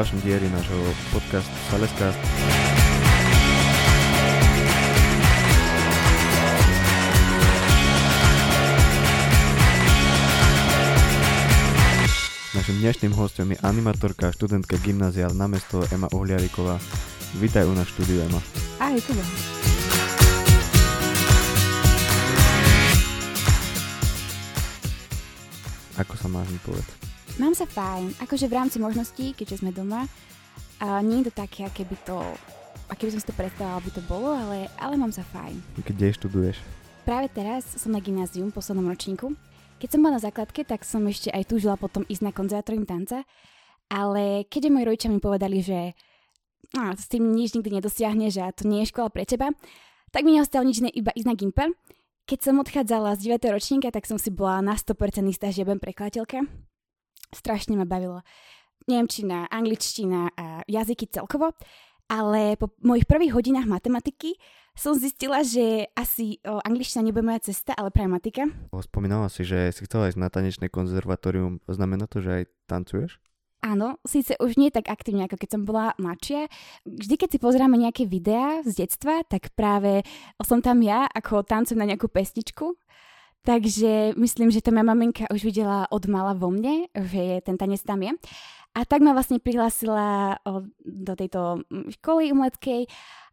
ďalšom dieri nášho podcastu Salescast. Našim dnešným hostom je animatorka študentka gymnázia na mesto Ema Uhliariková. Vítaj u nás štúdiu, Ema. Ahoj, Kubo. Ako sa máš mi povedať? Mám sa fajn, akože v rámci možností, keďže sme doma. A nie je to také, aké by to, aké by som si to predstavovala, by to bolo, ale, ale mám sa fajn. Kde študuješ? Práve teraz som na gymnázium poslednom ročníku. Keď som bola na základke, tak som ešte aj túžila potom ísť na konzervatórium tanca, ale keďže moji rodičia mi povedali, že no, s tým nič nikdy nedosiahneš a to nie je škola pre teba, tak mi neostalo nič iné iba ísť na Gimpel. Keď som odchádzala z 9. ročníka, tak som si bola na 100% istá, že budem prekladateľka. Strašne ma bavilo Nemčina, angličtina a jazyky celkovo. Ale po mojich prvých hodinách matematiky som zistila, že asi o, angličtina nebude moja cesta, ale pragmatika. Spomínala si, že si chcela ísť na tanečné konzervatórium. Znamená to, že aj tancuješ? Áno, síce už nie tak aktívne, ako keď som bola mladšia. Vždy, keď si pozeráme nejaké videá z detstva, tak práve som tam ja, ako tancujem na nejakú pestičku. Takže myslím, že to moja maminka už videla od mala vo mne, že ten tanec tam je. A tak ma vlastne prihlásila do tejto školy umeleckej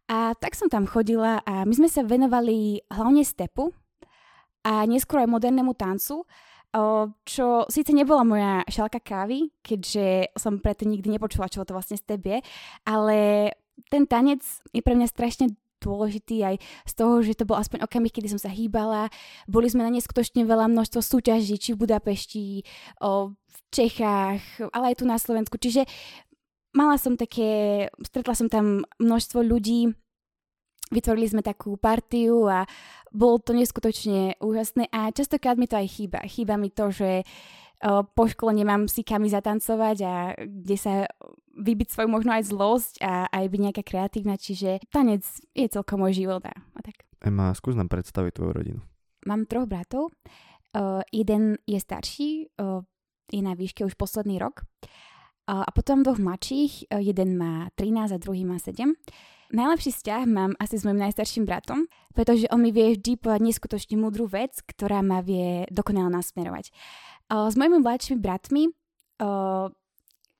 a tak som tam chodila a my sme sa venovali hlavne stepu a neskôr aj modernému tancu čo síce nebola moja šalka kávy, keďže som predtým nikdy nepočula, čo to vlastne step je, ale ten tanec je pre mňa strašne dôležitý aj z toho, že to bol aspoň okamih, kedy som sa hýbala. Boli sme na neskutočne veľa množstvo súťaží, či v Budapešti, o, v Čechách, ale aj tu na Slovensku. Čiže mala som také, stretla som tam množstvo ľudí, vytvorili sme takú partiu a bolo to neskutočne úžasné a častokrát mi to aj chýba. Chýba mi to, že po škole nemám si kami zatancovať a kde sa vybiť svoju možno aj zlosť a aj byť nejaká kreatívna, čiže tanec je celkom môj život a, a tak. Ema, skús nám predstaviť tvoju rodinu. Mám troch bratov. Uh, jeden je starší, uh, je na výške už posledný rok. Uh, a potom dvoch mladších, uh, jeden má 13 a druhý má 7. Najlepší vzťah mám asi s mojim najstarším bratom, pretože on mi vie vždy povedať neskutočne múdru vec, ktorá ma vie dokonale nasmerovať. s mojimi mladšími bratmi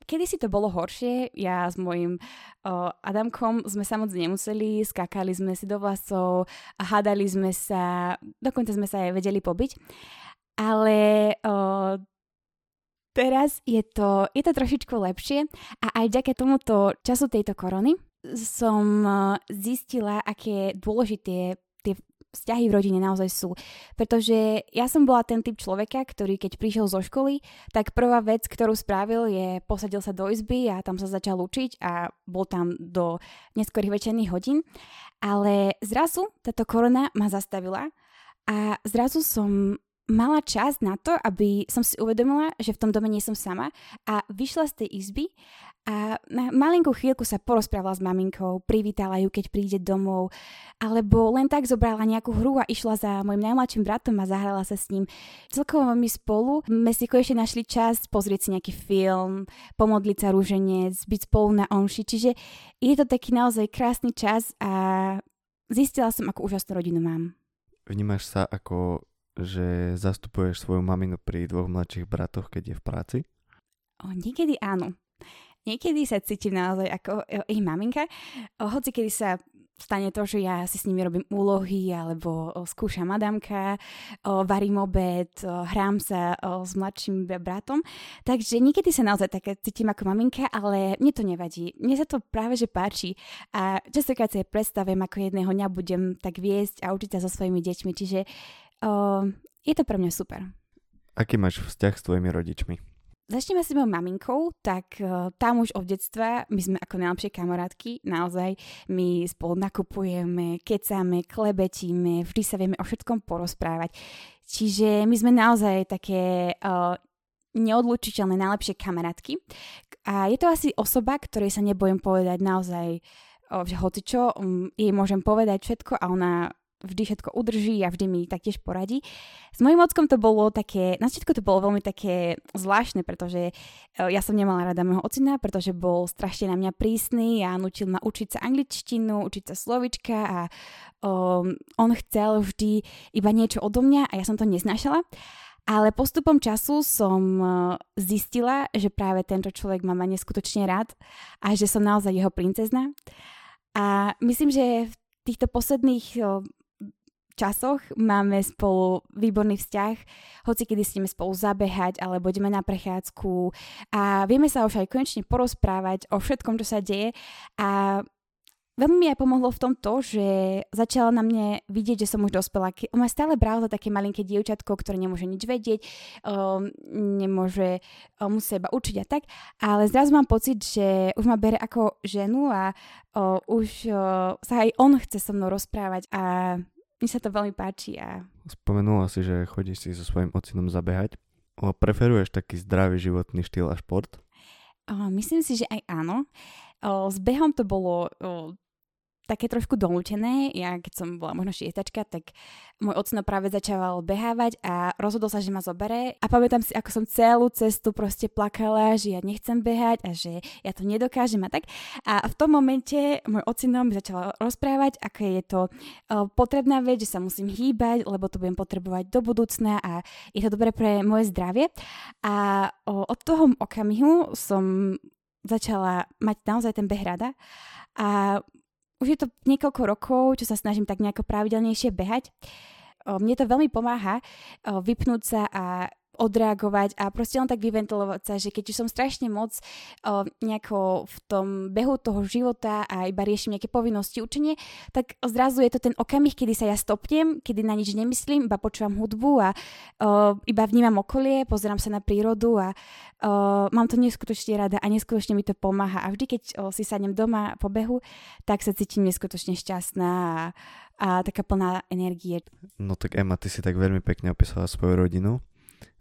Kedy si to bolo horšie, ja s mojim uh, Adamkom sme sa moc nemuseli, skákali sme si do vlasov, hádali sme sa, dokonca sme sa aj vedeli pobiť. Ale uh, teraz je to, je to trošičku lepšie a aj vďaka tomuto času tejto korony som zistila, aké dôležité vzťahy v rodine naozaj sú. Pretože ja som bola ten typ človeka, ktorý keď prišiel zo školy, tak prvá vec, ktorú spravil je posadil sa do izby a tam sa začal učiť a bol tam do neskorých večerných hodín. Ale zrazu táto korona ma zastavila a zrazu som mala čas na to, aby som si uvedomila, že v tom dome nie som sama a vyšla z tej izby a na malinkú chvíľku sa porozprávala s maminkou, privítala ju, keď príde domov, alebo len tak zobrala nejakú hru a išla za môjim najmladším bratom a zahrala sa s ním. Celkovo my spolu sme si konečne našli čas pozrieť si nejaký film, pomodliť sa rúženec, byť spolu na omši, čiže je to taký naozaj krásny čas a zistila som, ako úžasnú rodinu mám. Vnímaš sa ako že zastupuješ svoju maminu pri dvoch mladších bratoch, keď je v práci? O, niekedy áno. Niekedy sa cítim naozaj ako ich maminka. O, hoci kedy sa stane to, že ja si s nimi robím úlohy alebo o, skúšam madamka, o, varím obed, o, hrám sa o, s mladším bratom. Takže niekedy sa naozaj také cítim ako maminka, ale mne to nevadí. Mne sa to práve že páči a častokrát si predstavujem, ako jedného dňa budem tak viesť a učiť sa so svojimi deťmi. Čiže Uh, je to pre mňa super. Aký máš vzťah s tvojimi rodičmi? Začneme s mojou maminkou, tak uh, tam už od detstva my sme ako najlepšie kamarátky, naozaj my spolu nakupujeme, kecáme, klebetíme, vždy sa vieme o všetkom porozprávať. Čiže my sme naozaj také uh, neodlučiteľné najlepšie kamarátky. A je to asi osoba, ktorej sa nebojím povedať naozaj, uh, že hoci čo, um, jej môžem povedať všetko a ona vždy všetko udrží a vždy mi taktiež poradí. S mojim ockom to bolo také, na začiatku to bolo veľmi také zvláštne, pretože uh, ja som nemala rada môjho ocina, pretože bol strašne na mňa prísny a nutil ma učiť sa angličtinu, učiť sa slovička a um, on chcel vždy iba niečo odo mňa a ja som to neznášala. Ale postupom času som e, zistila, že práve tento človek ma má neskutočne rád a že som naozaj jeho princezna. A myslím, že v týchto posledných e, časoch máme spolu výborný vzťah, hoci kedy ideme spolu zabehať alebo ideme na prechádzku a vieme sa už aj konečne porozprávať o všetkom, čo sa deje a Veľmi mi aj pomohlo v tom to, že začala na mne vidieť, že som už dospela. On ma stále bral za také malinké dievčatko, ktoré nemôže nič vedieť, um, nemôže um, musí seba učiť a tak, ale zrazu mám pocit, že už ma bere ako ženu a uh, už uh, sa aj on chce so mnou rozprávať a mi sa to veľmi páči. A... Spomenula si, že chodíš si so svojím ocinom zabehať. O, preferuješ taký zdravý životný štýl a šport? O, myslím si, že aj áno. O, s behom to bolo o, také trošku donútené. Ja keď som bola možno šiestačka, tak môj ocino práve začával behávať a rozhodol sa, že ma zobere. A pamätám si, ako som celú cestu proste plakala, že ja nechcem behať a že ja to nedokážem a tak. A v tom momente môj ocino mi začal rozprávať, aké je to potrebná vec, že sa musím hýbať, lebo to budem potrebovať do budúcna a je to dobré pre moje zdravie. A od toho okamihu som začala mať naozaj ten beh rada a už je to niekoľko rokov, čo sa snažím tak nejako pravidelnejšie behať. Mne to veľmi pomáha vypnúť sa a odreagovať a proste len tak vyventilovať sa, že keď už som strašne moc o, nejako v tom behu toho života a iba riešim nejaké povinnosti učenie, tak zrazu je to ten okamih, kedy sa ja stopnem, kedy na nič nemyslím, iba počúvam hudbu a o, iba vnímam okolie, pozerám sa na prírodu a o, mám to neskutočne rada a neskutočne mi to pomáha. A vždy, keď o, si sadnem doma po behu, tak sa cítim neskutočne šťastná a, a taká plná energie. No tak Emma, ty si tak veľmi pekne opísala svoju rodinu.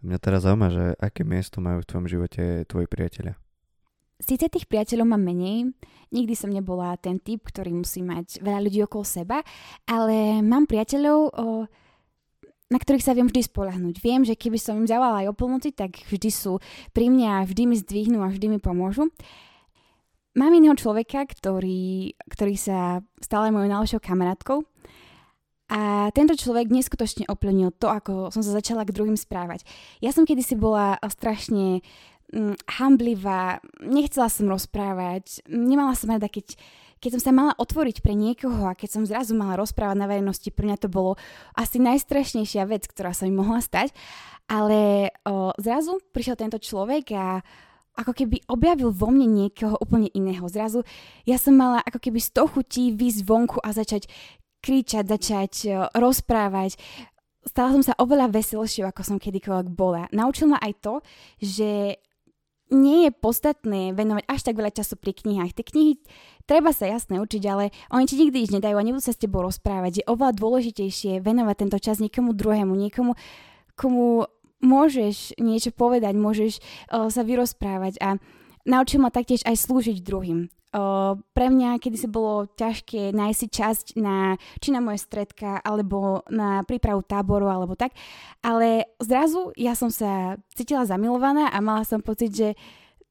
Mňa teraz zaujíma, že aké miesto majú v tvojom živote tvoji priatelia? Sice tých priateľov mám menej, nikdy som nebola ten typ, ktorý musí mať veľa ľudí okolo seba, ale mám priateľov, o, na ktorých sa viem vždy spolahnuť. Viem, že keby som im zavolala aj o pomoci, tak vždy sú pri mne a vždy mi zdvihnú a vždy mi pomôžu. Mám iného človeka, ktorý, ktorý sa stal aj mojou najlepšou kamarátkou a tento človek neskutočne oplnil to, ako som sa začala k druhým správať. Ja som kedysi bola strašne hm, hamblivá, nechcela som rozprávať, nemala som rada, keď, keď som sa mala otvoriť pre niekoho a keď som zrazu mala rozprávať na verejnosti, pre mňa to bolo asi najstrašnejšia vec, ktorá sa mi mohla stať. Ale o, zrazu prišiel tento človek a ako keby objavil vo mne niekoho úplne iného. Zrazu ja som mala ako keby z toho chutí výsť vonku a začať kričať, začať e, rozprávať. Stala som sa oveľa veselšou, ako som kedykoľvek bola. Naučil ma aj to, že nie je podstatné venovať až tak veľa času pri knihách. Tie knihy treba sa jasne učiť, ale oni ti nikdy nič nedajú a nebudú sa s tebou rozprávať. Je oveľa dôležitejšie venovať tento čas niekomu druhému, niekomu, komu môžeš niečo povedať, môžeš uh, sa vyrozprávať a naučil ma taktiež aj slúžiť druhým. O, pre mňa kedy si bolo ťažké nájsť si časť na, či na moje stredka, alebo na prípravu táboru, alebo tak. Ale zrazu ja som sa cítila zamilovaná a mala som pocit, že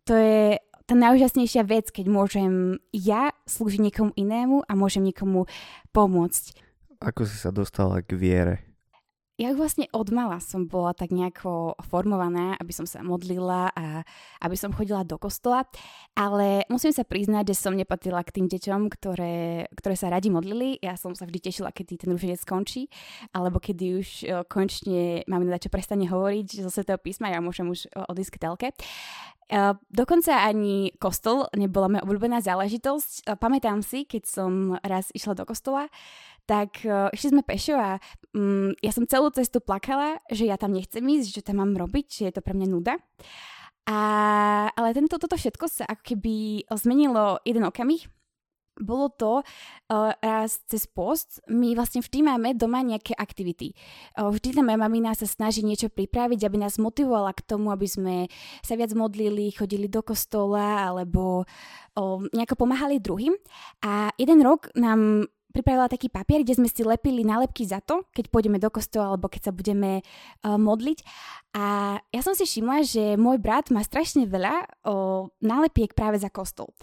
to je tá najúžasnejšia vec, keď môžem ja slúžiť niekomu inému a môžem niekomu pomôcť. Ako si sa dostala k viere? Ja vlastne od mala som bola tak nejako formovaná, aby som sa modlila a aby som chodila do kostola, ale musím sa priznať, že som nepatrila k tým deťom, ktoré, ktoré sa radi modlili. Ja som sa vždy tešila, kedy ten ruženec skončí, alebo kedy už o, konečne mám na čo prestane hovoriť zo Svetého písma, ja môžem už odísť k telke. Uh, dokonca ani kostol nebola moja obľúbená záležitosť. Uh, pamätám si, keď som raz išla do kostola, tak uh, išli sme pešo a um, ja som celú cestu plakala, že ja tam nechcem ísť, že tam mám robiť, že je to pre mňa nuda. A, ale tento, toto všetko sa ako keby zmenilo jeden okamih. Bolo to uh, raz cez post, my vlastne vždy máme doma nejaké aktivity. Uh, vždy tam moja mamina sa snaží niečo pripraviť, aby nás motivovala k tomu, aby sme sa viac modlili, chodili do kostola alebo uh, nejako pomáhali druhým. A jeden rok nám pripravila taký papier, kde sme si lepili nálepky za to, keď pôjdeme do kostola alebo keď sa budeme uh, modliť. A ja som si všimla, že môj brat má strašne veľa uh, nálepiek práve za kostol.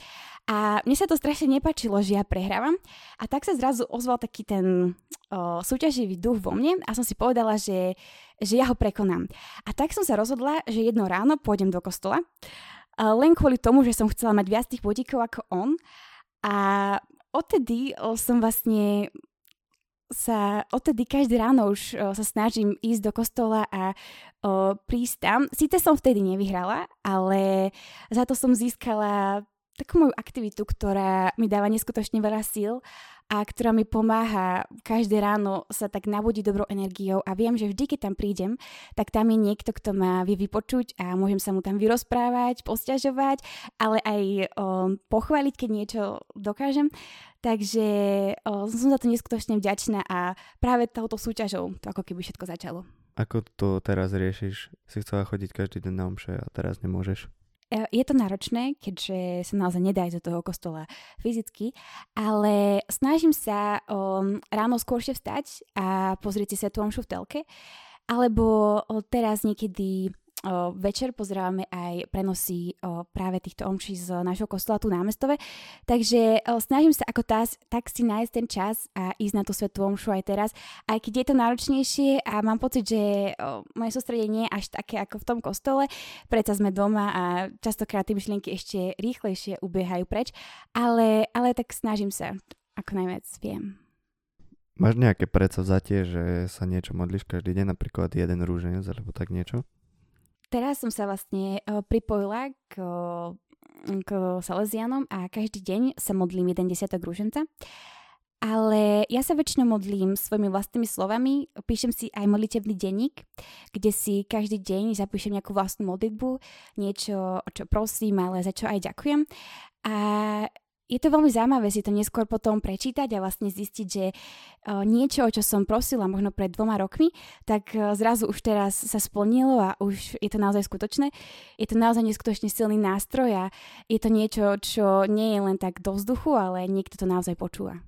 A mne sa to strašne nepačilo, že ja prehrávam. A tak sa zrazu ozval taký ten uh, súťaživý duch vo mne a som si povedala, že, že ja ho prekonám. A tak som sa rozhodla, že jedno ráno pôjdem do kostola. Uh, len kvôli tomu, že som chcela mať viac tých bodíkov ako on. A odtedy som vlastne sa odtedy každé ráno už sa snažím ísť do kostola a o, prísť tam. Síce som vtedy nevyhrala, ale za to som získala takú moju aktivitu, ktorá mi dáva neskutočne veľa síl a ktorá mi pomáha každé ráno sa tak nabudí dobrou energiou a viem, že vždy, keď tam prídem, tak tam je niekto, kto ma vie vypočuť a môžem sa mu tam vyrozprávať, posťažovať, ale aj o, pochváliť, keď niečo dokážem. Takže o, som za to neskutočne vďačná a práve touto súťažou to ako keby všetko začalo. Ako to teraz riešiš? Si chcela chodiť každý deň na omše a teraz nemôžeš? E, je to náročné, keďže sa naozaj nedá ísť do toho kostola fyzicky, ale snažím sa um, ráno skôršie vstať a pozrieť si Svetu Omšu v telke, alebo teraz niekedy večer pozerávame aj prenosy práve týchto omší z našho kostola tu námestove. Takže snažím sa ako tá, tak si nájsť ten čas a ísť na tú svetú omšu aj teraz. Aj keď je to náročnejšie a mám pocit, že moje sústredenie je až také ako v tom kostole, predsa sme doma a častokrát tie myšlienky ešte rýchlejšie ubiehajú preč, ale, ale tak snažím sa, ako najviac viem. Máš nejaké predsavzatie, že sa niečo modlíš každý deň, napríklad jeden rúženec alebo tak niečo? Teraz som sa vlastne uh, pripojila k, k Salesianom a každý deň sa modlím jeden desiatok rúženca. Ale ja sa väčšinou modlím svojimi vlastnými slovami, píšem si aj modlitebný denník, kde si každý deň zapíšem nejakú vlastnú modlitbu, niečo, o čo prosím, ale za čo aj ďakujem. A je to veľmi zaujímavé si to neskôr potom prečítať a vlastne zistiť, že niečo, o čo som prosila možno pred dvoma rokmi, tak zrazu už teraz sa splnilo a už je to naozaj skutočné. Je to naozaj neskutočne silný nástroj a je to niečo, čo nie je len tak do vzduchu, ale niekto to naozaj počúva.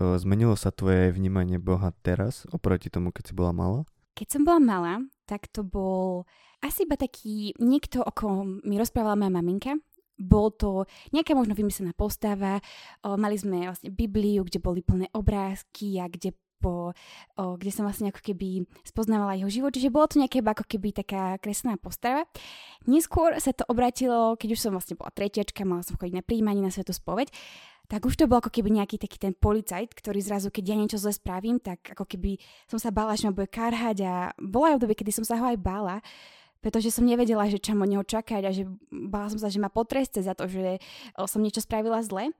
Zmenilo sa tvoje vnímanie Boha teraz oproti tomu, keď si bola malá? Keď som bola malá, tak to bol asi iba taký niekto, o kom mi rozprávala moja maminka, bol to nejaká možno vymyslená postava, o, mali sme vlastne Bibliu, kde boli plné obrázky a kde po, o, kde som vlastne ako keby spoznávala jeho život, čiže bolo to nejaká ako keby taká kreslená postava. Neskôr sa to obratilo, keď už som vlastne bola tretiačka, mala som chodiť na príjmanie na svetu spoveď, tak už to bol ako keby nejaký taký ten policajt, ktorý zrazu, keď ja niečo zle spravím, tak ako keby som sa bála, že ma bude karhať a bola aj obdobie, kedy som sa ho aj bála, pretože som nevedela, že čo od neho čakať a že bála som sa, že ma potreste za to, že som niečo spravila zle.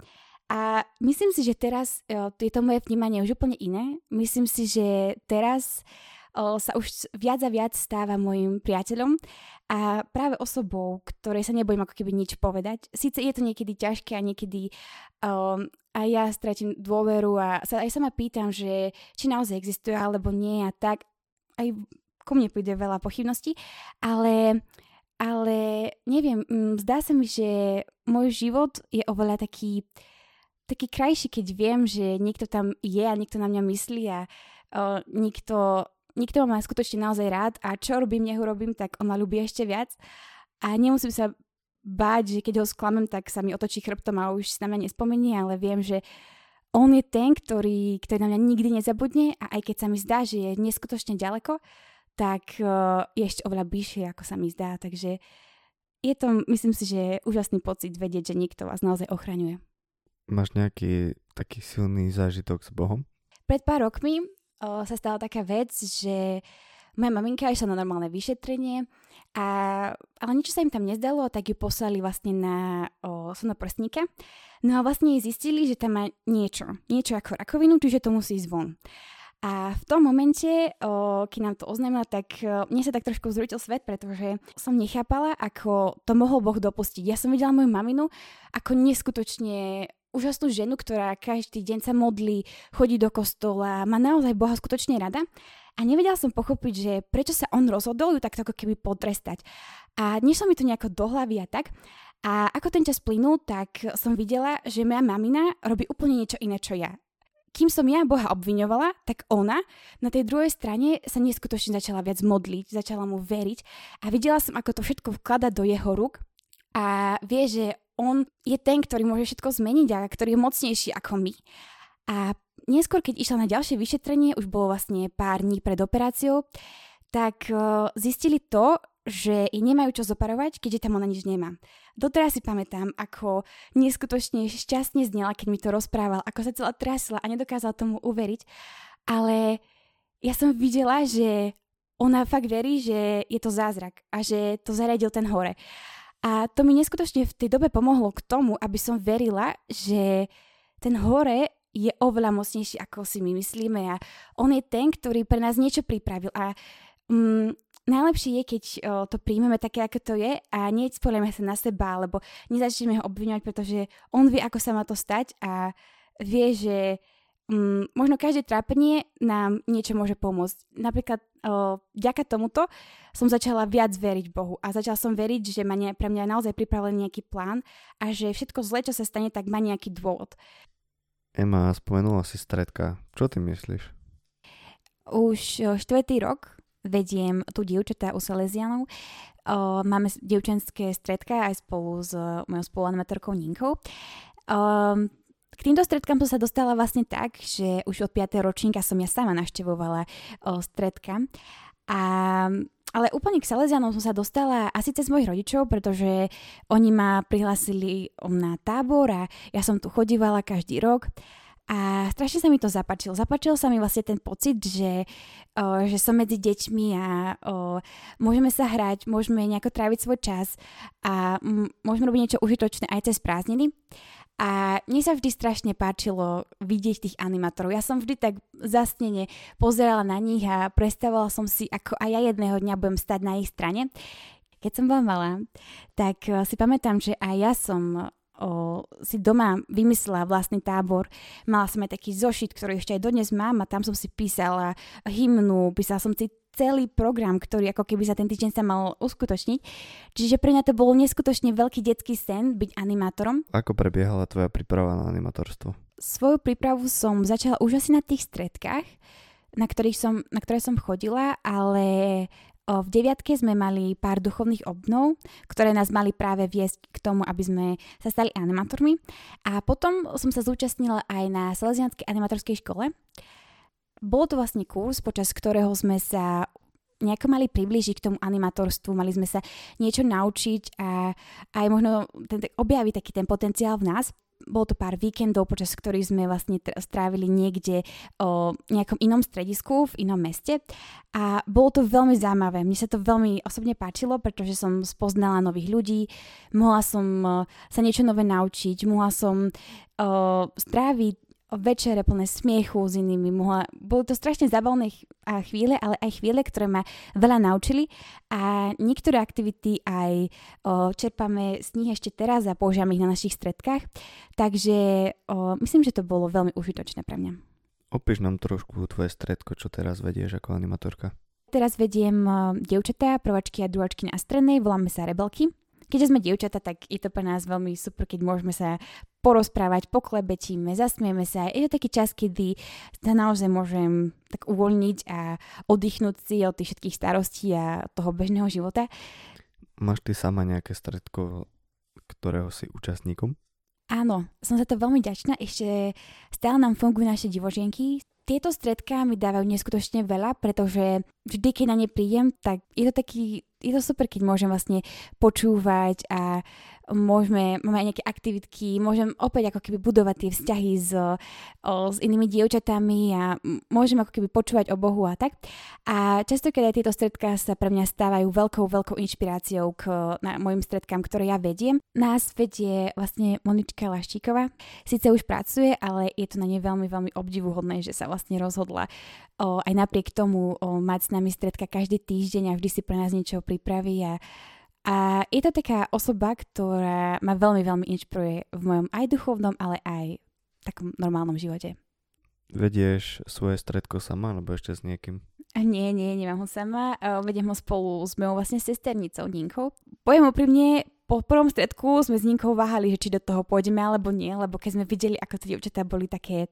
A myslím si, že teraz je to moje vnímanie už úplne iné. Myslím si, že teraz sa už viac a viac stáva môjim priateľom a práve osobou, ktorej sa nebojím ako keby nič povedať. Sice je to niekedy ťažké a niekedy um, aj ja stratím dôveru a sa, aj sa ma pýtam, že či naozaj existuje alebo nie a tak. Aj ku mne príde veľa pochybností, ale, ale neviem, mm, zdá sa mi, že môj život je oveľa taký, taký krajší, keď viem, že niekto tam je a niekto na mňa myslí a uh, niekto, niekto ma skutočne naozaj rád a čo robím, nech robím, tak on ma ľubí ešte viac. A nemusím sa báť, že keď ho sklamem, tak sa mi otočí chrbtom a už si na mňa nespomenie, ale viem, že on je ten, ktorý, ktorý na mňa nikdy nezabudne a aj keď sa mi zdá, že je neskutočne ďaleko, tak uh, je ešte oveľa bližšie, ako sa mi zdá. Takže je to, myslím si, že je úžasný pocit vedieť, že niekto vás naozaj ochraňuje. Máš nejaký taký silný zážitok s Bohom? Pred pár rokmi uh, sa stala taká vec, že moja maminka išla na normálne vyšetrenie, a, ale niečo sa im tam nezdalo, tak ju poslali vlastne na o, sonoprstníka. No a vlastne zistili, že tam má niečo, niečo ako rakovinu, čiže to musí ísť von. A v tom momente, keď nám to oznámila, tak o, mne sa tak trošku zrútil svet, pretože som nechápala, ako to mohol Boh dopustiť. Ja som videla moju maminu ako neskutočne úžasnú ženu, ktorá každý deň sa modlí, chodí do kostola, má naozaj Boha skutočne rada. A nevedela som pochopiť, že prečo sa on rozhodol ju takto ako keby potrestať. A nešlo mi to nejako do hlavy a tak. A ako ten čas plynul, tak som videla, že moja mamina robí úplne niečo iné, čo ja kým som ja Boha obviňovala, tak ona na tej druhej strane sa neskutočne začala viac modliť, začala mu veriť a videla som, ako to všetko vklada do jeho rúk a vie, že on je ten, ktorý môže všetko zmeniť a ktorý je mocnejší ako my. A neskôr, keď išla na ďalšie vyšetrenie, už bolo vlastne pár dní pred operáciou, tak uh, zistili to, že jej nemajú čo zoparovať, keďže tam ona nič nemá. Doteraz si pamätám, ako neskutočne šťastne znela, keď mi to rozprával, ako sa celá trasila a nedokázala tomu uveriť. Ale ja som videla, že ona fakt verí, že je to zázrak a že to zariadil ten hore. A to mi neskutočne v tej dobe pomohlo k tomu, aby som verila, že ten hore je oveľa mocnejší, ako si my myslíme a on je ten, ktorý pre nás niečo pripravil a mm, najlepšie je, keď o, to príjmeme také, ako to je a neexpolieme sa na seba, alebo nezačneme ho obviňovať, pretože on vie, ako sa má to stať a vie, že um, možno každé trápenie nám niečo môže pomôcť. Napríklad o, vďaka tomuto som začala viac veriť Bohu a začala som veriť, že má ne, pre mňa naozaj pripravený nejaký plán a že všetko zle, čo sa stane, tak má nejaký dôvod. Ema, spomenula si stredka. Čo ty myslíš? Už štvrtý rok vediem tu dievčatá u Salesianov. Máme dievčenské stredka aj spolu s mojou spoluanimatorkou Ninkou. K týmto stredkám som sa dostala vlastne tak, že už od 5. ročníka som ja sama naštevovala uh, stredka. A ale úplne k Salesianom som sa dostala asi cez mojich rodičov, pretože oni ma prihlásili na tábor a ja som tu chodívala každý rok. A strašne sa mi to zapačilo. Zapačil sa mi vlastne ten pocit, že, o, že som medzi deťmi a o, môžeme sa hrať, môžeme nejako tráviť svoj čas a m- môžeme robiť niečo užitočné aj cez prázdniny. A mne sa vždy strašne páčilo vidieť tých animátorov. Ja som vždy tak zasnene pozerala na nich a predstavovala som si, ako aj ja jedného dňa budem stať na ich strane. Keď som bola malá, tak si pamätám, že aj ja som o, si doma vymyslela vlastný tábor. Mala som aj taký zošit, ktorý ešte aj dodnes mám a tam som si písala hymnu, písala som si celý program, ktorý ako keby sa ten týždeň sa mal uskutočniť. Čiže pre mňa to bol neskutočne veľký detský sen byť animátorom. Ako prebiehala tvoja príprava na animatorstvo? Svoju prípravu som začala už asi na tých stredkách, na, ktorých som, na ktoré som chodila, ale v deviatke sme mali pár duchovných obnov, ktoré nás mali práve viesť k tomu, aby sme sa stali animátormi. A potom som sa zúčastnila aj na Salesianskej animatorskej škole. Bol to vlastne kurz, počas ktorého sme sa nejako mali priblížiť k tomu animatorstvu, mali sme sa niečo naučiť a aj možno ten, objaviť taký ten potenciál v nás bolo to pár víkendov, počas ktorých sme vlastne strávili niekde o nejakom inom stredisku, v inom meste. A bolo to veľmi zaujímavé. Mne sa to veľmi osobne páčilo, pretože som spoznala nových ľudí, mohla som sa niečo nové naučiť, mohla som o, stráviť večere plné smiechu s inými. Mohla, bolo to strašne zabavné chvíle, ale aj chvíle, ktoré ma veľa naučili a niektoré aktivity aj o, čerpame z nich ešte teraz a používame ich na našich stredkách. Takže o, myslím, že to bolo veľmi užitočné pre mňa. Opíš nám trošku tvoje stredko, čo teraz vedieš ako animatorka. Teraz vediem dievčatá, prvačky a druhačky na strednej, voláme sa Rebelky keďže sme dievčata, tak je to pre nás veľmi super, keď môžeme sa porozprávať, poklebetíme, zasmieme sa. Je to taký čas, kedy sa naozaj môžem tak uvoľniť a oddychnúť si od tých všetkých starostí a toho bežného života. Máš ty sama nejaké stredko, ktorého si účastníkom? Áno, som za to veľmi ďačná. Ešte stále nám fungujú naše divožienky. Tieto stredká mi dávajú neskutočne veľa, pretože vždy, keď na ne príjem, tak je to taký je to super, keď môžem vlastne počúvať a môžeme, máme aj nejaké aktivitky, môžem opäť ako keby budovať tie vzťahy s, s inými dievčatami a môžem ako keby počúvať o Bohu a tak. A častokrát aj tieto stredká sa pre mňa stávajú veľkou, veľkou inšpiráciou k na, mojim stredkám, ktoré ja vediem. Nás vedie vlastne Monička Laštíková. Sice už pracuje, ale je to na nej veľmi, veľmi obdivuhodné, že sa vlastne rozhodla o, aj napriek tomu o, mať s nami stredka každý týždeň a vždy si pre nás niečo pripraví a a je to taká osoba, ktorá ma veľmi, veľmi inšpiruje v mojom aj duchovnom, ale aj takom normálnom živote. Vedieš svoje stredko sama, alebo ešte s niekým? Nie, nie, nemám ho sama. Vedem ho spolu s mojou vlastne sesternicou Ninkou. Poviem úprimne, po prvom stredku sme s Ninkou váhali, že či do toho pôjdeme alebo nie, lebo keď sme videli, ako tie dievčatá boli také,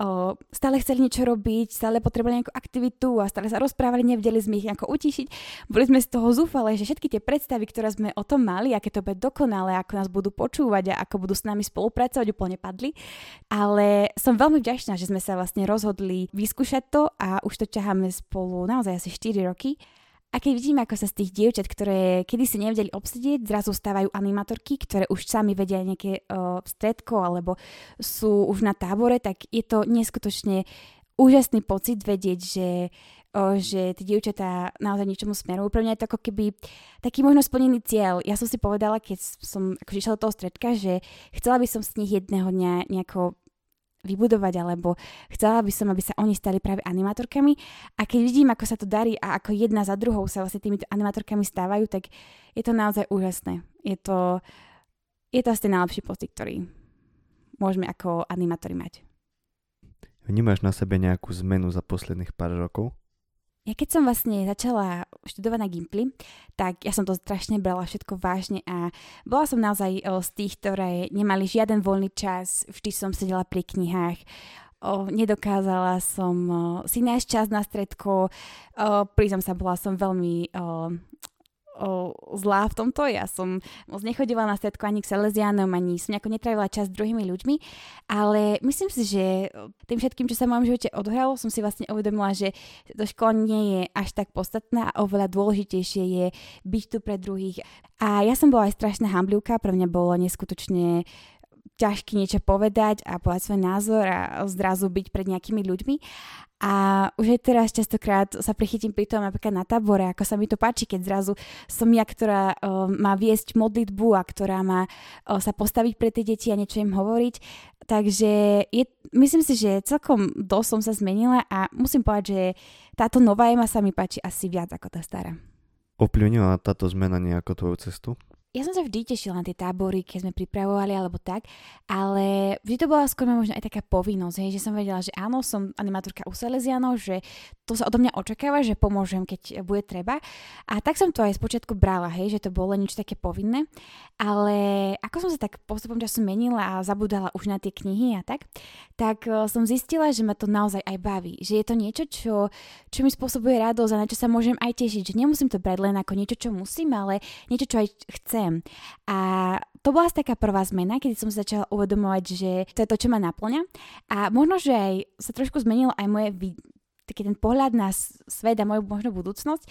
o, stále chceli niečo robiť, stále potrebovali nejakú aktivitu a stále sa rozprávali, nevedeli sme ich nejako utišiť. Boli sme z toho zúfale, že všetky tie predstavy, ktoré sme o tom mali, aké to bude dokonalé, ako nás budú počúvať a ako budú s nami spolupracovať, úplne padli. Ale som veľmi vďačná, že sme sa vlastne rozhodli vyskúšať to a už to ťaháme spolu naozaj asi 4 roky. A keď vidíme, ako sa z tých dievčat, ktoré kedy si nevedeli obsedieť, zrazu stávajú animatorky, ktoré už sami vedia nejaké uh, stredko alebo sú už na tábore, tak je to neskutočne úžasný pocit vedieť, že o, že tie dievčatá naozaj ničomu smerujú. Pre mňa je to ako keby taký možno splnený cieľ. Ja som si povedala, keď som akože išla do toho stredka, že chcela by som s nich jedného dňa nejako vybudovať, alebo chcela by som, aby sa oni stali práve animatorkami a keď vidím, ako sa to darí a ako jedna za druhou sa vlastne týmito animatorkami stávajú, tak je to naozaj úžasné. Je to, je to asi ten najlepší pocit, ktorý môžeme ako animátori mať. Vnímaš na sebe nejakú zmenu za posledných pár rokov? Ja keď som vlastne začala študovať na Gimply, tak ja som to strašne brala všetko vážne a bola som naozaj z tých, ktoré nemali žiaden voľný čas, vždy som sedela pri knihách, o, nedokázala som o, si nájsť čas na stredko, o, priznam sa, bola som veľmi o, zlá v tomto. Ja som moc nechodila na stredku ani k Salesianom, ani som nejako netravila čas s druhými ľuďmi, ale myslím si, že tým všetkým, čo sa v mojom živote odhralo, som si vlastne uvedomila, že to škola nie je až tak podstatná a oveľa dôležitejšie je byť tu pre druhých. A ja som bola aj strašná hamblivka, pre mňa bolo neskutočne ťažké niečo povedať a povedať svoj názor a zrazu byť pred nejakými ľuďmi. A už aj teraz častokrát sa prichytím pri tom napríklad na tábore, ako sa mi to páči, keď zrazu som ja, ktorá uh, má viesť modlitbu a ktorá má uh, sa postaviť pre tie deti a niečo im hovoriť. Takže je, myslím si, že celkom dosť som sa zmenila a musím povedať, že táto nová Ema sa mi páči asi viac ako tá stará. Ovplyvnila táto zmena nejako tvoju cestu? Ja som sa vždy tešila na tie tábory, keď sme pripravovali alebo tak, ale vždy to bola skôr možno aj taká povinnosť, hej, že som vedela, že áno, som animatorka u Salesianov, že to sa odo mňa očakáva, že pomôžem, keď bude treba. A tak som to aj spočiatku brala, hej, že to bolo niečo také povinné, ale ako som sa tak postupom času menila a zabudala už na tie knihy a tak, tak e, som zistila, že ma to naozaj aj baví, že je to niečo, čo, čo mi spôsobuje radosť a na čo sa môžem aj tešiť, že nemusím to brať len ako niečo, čo musím, ale niečo, čo aj chcem chcem. A to bola taká prvá zmena, kedy som sa začala uvedomovať, že to je to, čo ma naplňa. A možno, že aj sa trošku zmenilo aj moje taký ten pohľad na svet a moju možno budúcnosť.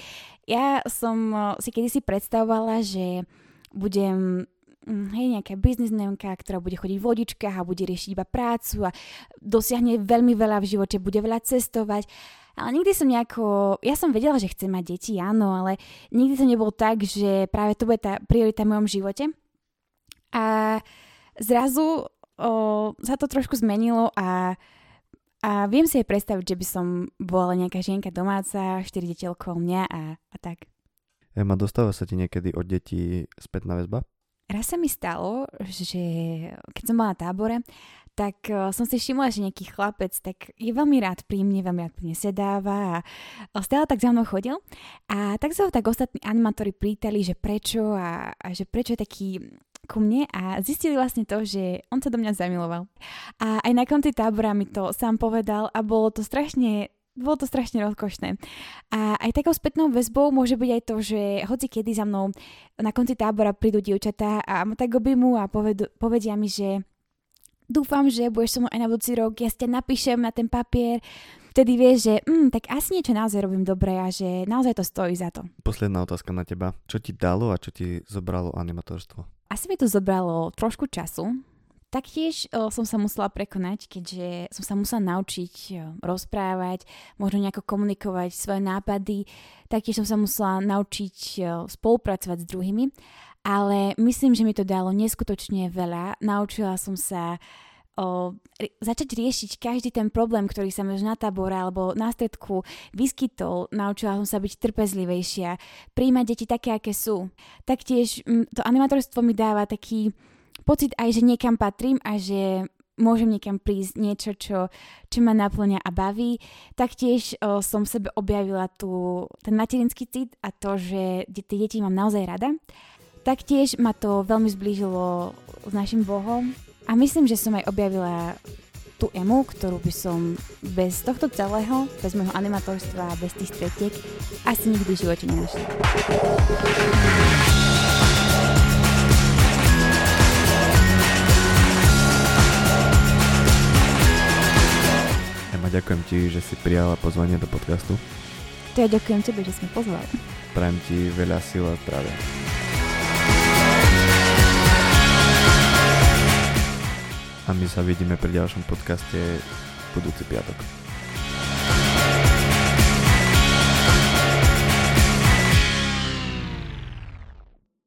Ja som si kedysi predstavovala, že budem mm, hej, nejaká biznisnemka, ktorá bude chodiť v vodičkách a bude riešiť iba prácu a dosiahne veľmi veľa v živote, bude veľa cestovať ale nikdy som nejako, ja som vedela, že chcem mať deti, áno, ale nikdy to nebolo tak, že práve to bude tá priorita v mojom živote. A zrazu o, sa to trošku zmenilo a, a viem si aj predstaviť, že by som bola nejaká žienka domáca, štyri deti okolo mňa a, a tak. Ema, dostáva sa ti niekedy od detí spätná väzba? Raz sa mi stalo, že keď som bola na tábore, tak uh, som si všimla, že nejaký chlapec tak je veľmi rád pri mne, veľmi rád pri mne sedáva a stále tak za mnou chodil. A tak sa ho tak ostatní animátori prítali, že prečo a, a že prečo je taký ku mne a zistili vlastne to, že on sa do mňa zamiloval. A aj na konci tábora mi to sám povedal a bolo to strašne bolo to strašne rozkošné. A aj takou spätnou väzbou môže byť aj to, že hoci kedy za mnou na konci tábora prídu dievčatá a tak objemu a povedia mi, že dúfam, že budeš so mnou aj na budúci rok, ja ste napíšem na ten papier, vtedy vieš, že mm, tak asi niečo naozaj robím dobre a že naozaj to stojí za to. Posledná otázka na teba. Čo ti dalo a čo ti zobralo animatorstvo? Asi mi to zobralo trošku času. Taktiež o, som sa musela prekonať, keďže som sa musela naučiť o, rozprávať, možno nejako komunikovať svoje nápady. Taktiež som sa musela naučiť o, spolupracovať s druhými ale myslím, že mi to dalo neskutočne veľa. Naučila som sa o, začať riešiť každý ten problém, ktorý sa možno na tábore alebo na stredku vyskytol. Naučila som sa byť trpezlivejšia, príjmať deti také, aké sú. Taktiež to animatorstvo mi dáva taký pocit aj, že niekam patrím a že môžem niekam prísť, niečo, čo, čo ma naplňa a baví. Taktiež o, som v sebe objavila tu, ten materinský cit a to, že tie deti mám naozaj rada. Taktiež ma to veľmi zblížilo s našim Bohom a myslím, že som aj objavila tú emu, ktorú by som bez tohto celého, bez môjho animatorstva, bez tých stretiek asi nikdy v živote nenašla. Ema, ďakujem ti, že si prijala pozvanie do podcastu. To ja ďakujem tebe, že sme pozvali. Prajem ti veľa síl a zdravia. A my sa vidíme pri ďalšom podcaste budúci piatok.